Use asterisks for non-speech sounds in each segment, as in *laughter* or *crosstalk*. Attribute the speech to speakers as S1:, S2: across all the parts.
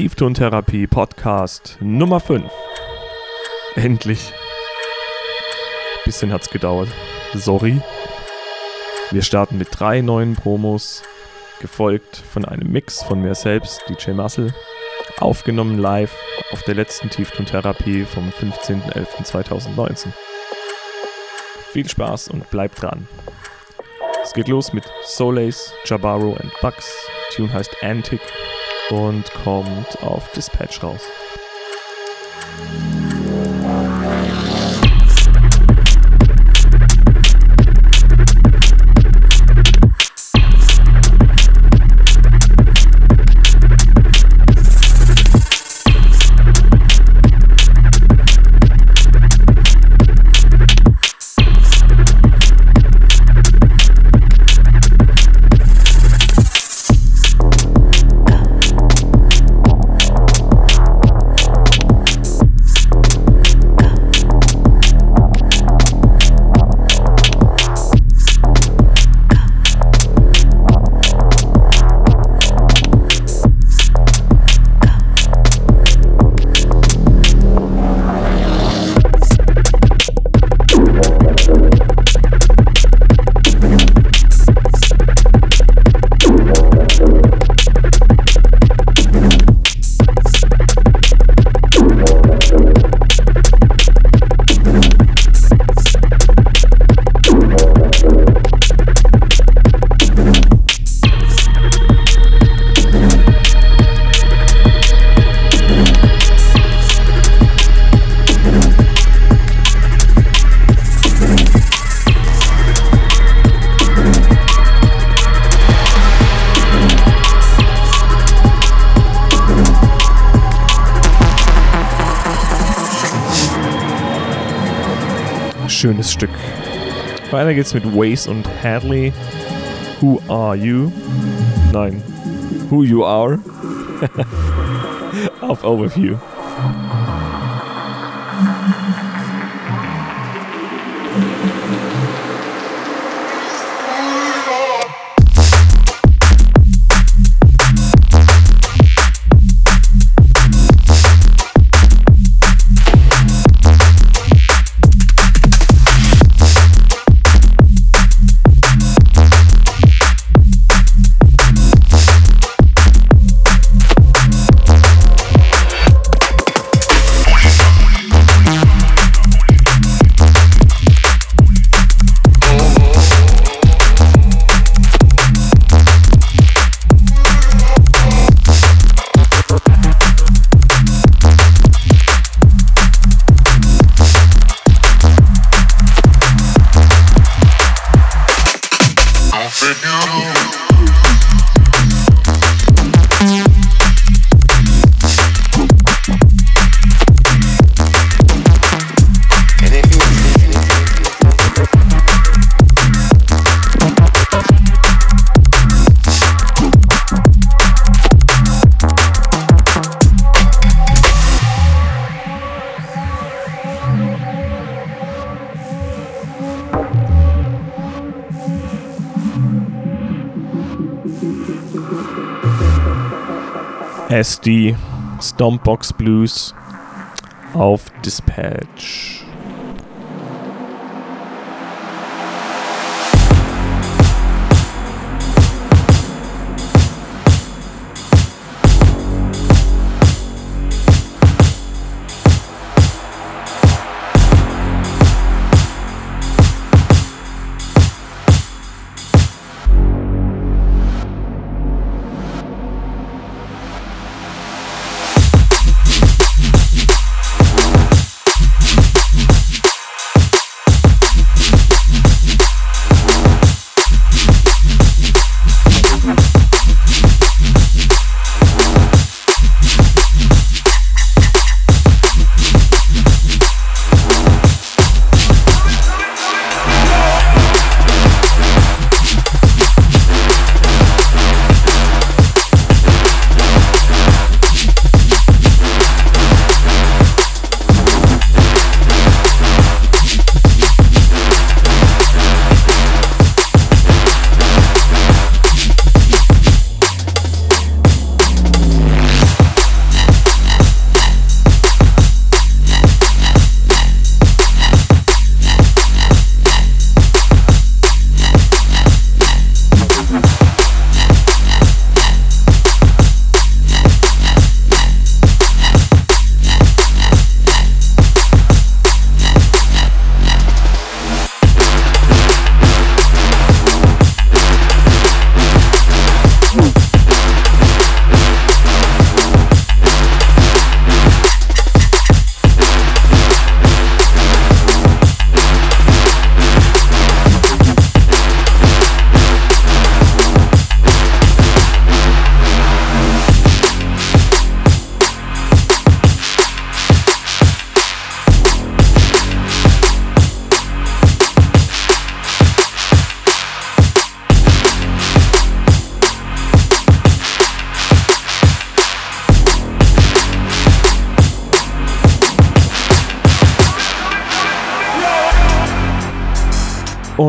S1: Tieftontherapie Podcast Nummer 5. Endlich. Bisschen hat's gedauert. Sorry. Wir starten mit drei neuen Promos, gefolgt von einem Mix von mir selbst, DJ Muscle, aufgenommen live auf der letzten Tieftontherapie vom 15.11.2019. Viel Spaß und bleibt dran. Es geht los mit Solace, Jabaro and Bugs. Tune heißt Antic und kommt auf Dispatch raus. Schönes Stück. Weiter geht's mit Waze und Hadley. Who are you? Nein. Who you are? *laughs* Auf Overview. SD Stompbox Blues auf Dispatch.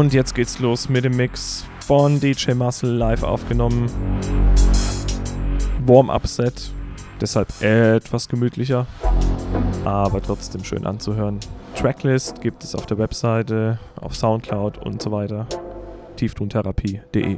S1: Und jetzt geht's los mit dem Mix von DJ Muscle live aufgenommen. Warm-up-Set, deshalb etwas gemütlicher, aber trotzdem schön anzuhören. Tracklist gibt es auf der Webseite, auf Soundcloud und so weiter. Tieftontherapie.de